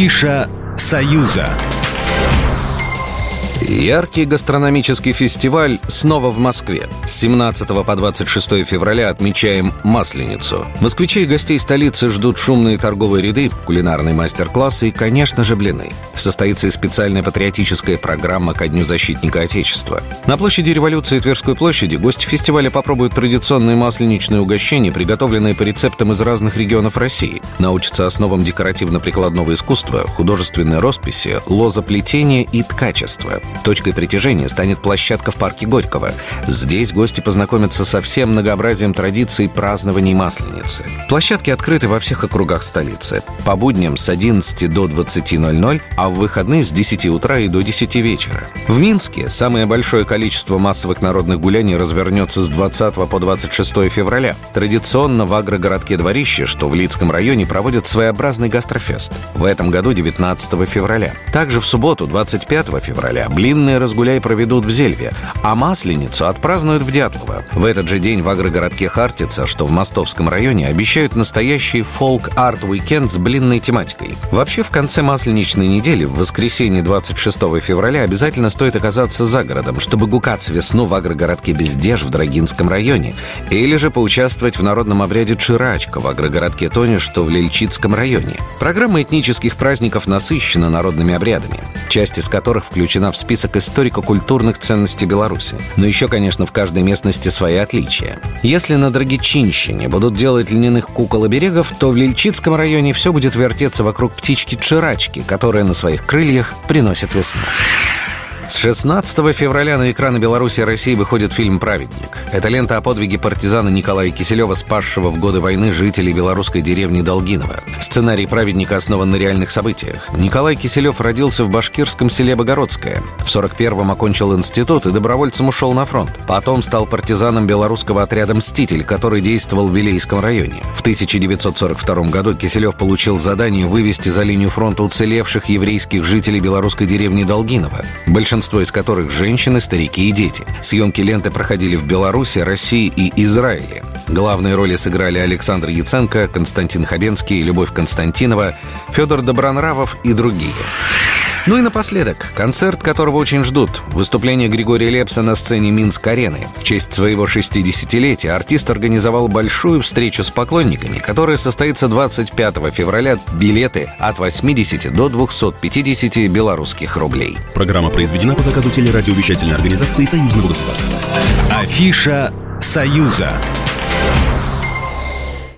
Афиша «Союза». Яркий гастрономический фестиваль снова в Москве. С 17 по 26 февраля отмечаем Масленицу. Москвичей и гостей столицы ждут шумные торговые ряды, кулинарные мастер-классы и, конечно же, блины. Состоится и специальная патриотическая программа ко Дню защитника Отечества. На площади Революции и Тверской площади гости фестиваля попробуют традиционные масленичные угощения, приготовленные по рецептам из разных регионов России. Научатся основам декоративно-прикладного искусства, художественной росписи, лозоплетения и ткачества. Точкой притяжения станет площадка в парке Горького. Здесь гости познакомятся со всем многообразием традиций празднований Масленицы. Площадки открыты во всех округах столицы. По будням с 11 до 20.00, а в выходные с 10 утра и до 10 вечера. В Минске самое большое количество массовых народных гуляний развернется с 20 по 26 февраля. Традиционно в агрогородке Дворище, что в Лицком районе, проводят своеобразный гастрофест. В этом году 19 февраля. Также в субботу, 25 февраля, Блинные разгуляй проведут в Зельве, а Масленицу отпразднуют в Дятлово. В этот же день в агрогородке Хартица, что в Мостовском районе, обещают настоящий фолк-арт-уикенд с блинной тематикой. Вообще, в конце Масленичной недели, в воскресенье 26 февраля, обязательно стоит оказаться за городом, чтобы гукать весну в агрогородке Бездеж в Дрогичинском районе, или же поучаствовать в народном обряде Чирачка в агрогородке Тонеж, что в Лельчицком районе. Программа этнических праздников насыщена народными обрядами, часть из которых включена в список историко-культурных ценностей Беларуси. Но еще, конечно, в каждой местности свои отличия. Если на Драгичинщине будут делать льняных кукол и берегов, то в Лильчицком районе все будет вертеться вокруг птички-чирачки, которая на своих крыльях приносит весну. С 16 февраля на экраны Беларуси и России выходит фильм «Праведник». Это лента о подвиге партизана Николая Киселева, спасшего в годы войны жителей белорусской деревни Долгиново. Сценарий «Праведника» основан на реальных событиях. Николай Киселев родился в башкирском селе Богородское. В 41-м окончил институт и добровольцем ушел на фронт. Потом стал партизаном белорусского отряда «Мститель», который действовал в Вилейском районе. В 1942 году Киселев получил задание вывести за линию фронта уцелевших еврейских жителей белорусской деревни Долгиново. Большинство большинство из которых женщины, старики и дети. Съемки ленты проходили в Беларуси, России и Израиле. Главные роли сыграли Александр Яценко, Константин Хабенский, Любовь Константинова, Федор Добронравов и другие. Ну и напоследок, концерт, которого очень ждут. Выступление Григория Лепса на сцене Минск-арены. В честь своего 60-летия артист организовал большую встречу с поклонниками, которая состоится 25 февраля. Билеты от 80 до 250 белорусских рублей. Программа произведена по заказу телерадиовещательной организации Союзного государства. Афиша «Союза».